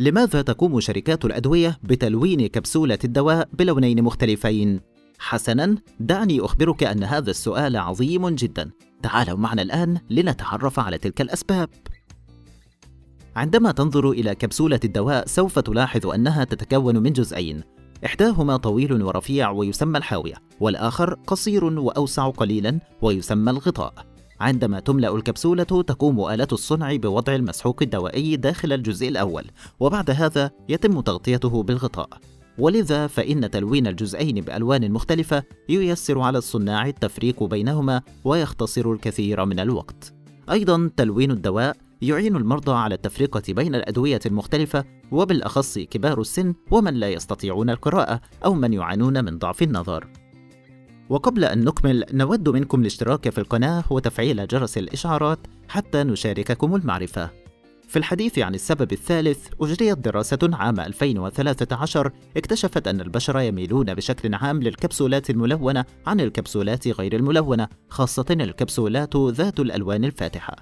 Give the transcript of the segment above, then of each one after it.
لماذا تقوم شركات الأدوية بتلوين كبسولة الدواء بلونين مختلفين؟ حسناً، دعني أخبرك أن هذا السؤال عظيم جداً. تعالوا معنا الآن لنتعرف على تلك الأسباب. عندما تنظر إلى كبسولة الدواء سوف تلاحظ أنها تتكون من جزئين، إحداهما طويل ورفيع ويسمى الحاوية، والآخر قصير وأوسع قليلاً ويسمى الغطاء. عندما تملأ الكبسولة تقوم آلة الصنع بوضع المسحوق الدوائي داخل الجزء الأول، وبعد هذا يتم تغطيته بالغطاء. ولذا فإن تلوين الجزئين بألوان مختلفة ييسر على الصناع التفريق بينهما ويختصر الكثير من الوقت. أيضا تلوين الدواء يعين المرضى على التفرقة بين الأدوية المختلفة وبالأخص كبار السن ومن لا يستطيعون القراءة أو من يعانون من ضعف النظر. وقبل أن نكمل نود منكم الاشتراك في القناة وتفعيل جرس الإشعارات حتى نشارككم المعرفة. في الحديث عن السبب الثالث أجريت دراسة عام 2013 اكتشفت أن البشر يميلون بشكل عام للكبسولات الملونة عن الكبسولات غير الملونة خاصة الكبسولات ذات الألوان الفاتحة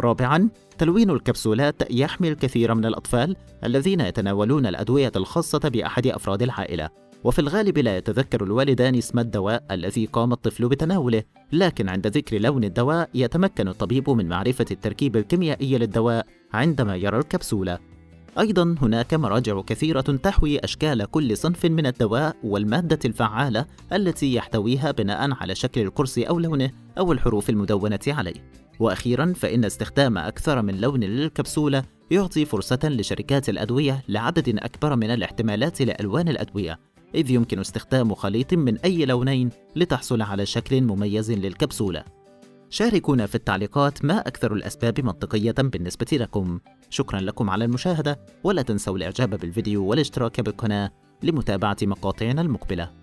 رابعا تلوين الكبسولات يحمي الكثير من الأطفال الذين يتناولون الأدوية الخاصة بأحد أفراد العائلة وفي الغالب لا يتذكر الوالدان اسم الدواء الذي قام الطفل بتناوله لكن عند ذكر لون الدواء يتمكن الطبيب من معرفة التركيب الكيميائي للدواء عندما يرى الكبسولة. أيضا هناك مراجع كثيرة تحوي أشكال كل صنف من الدواء والمادة الفعالة التي يحتويها بناء على شكل القرص أو لونه أو الحروف المدونة عليه. وأخيرا فإن استخدام أكثر من لون للكبسولة يعطي فرصة لشركات الأدوية لعدد أكبر من الاحتمالات لألوان الأدوية. إذ يمكن استخدام خليط من أي لونين لتحصل على شكل مميز للكبسولة. شاركونا في التعليقات ما أكثر الأسباب منطقية بالنسبة لكم. شكرا لكم على المشاهدة ولا تنسوا الإعجاب بالفيديو والاشتراك بالقناة لمتابعة مقاطعنا المقبلة.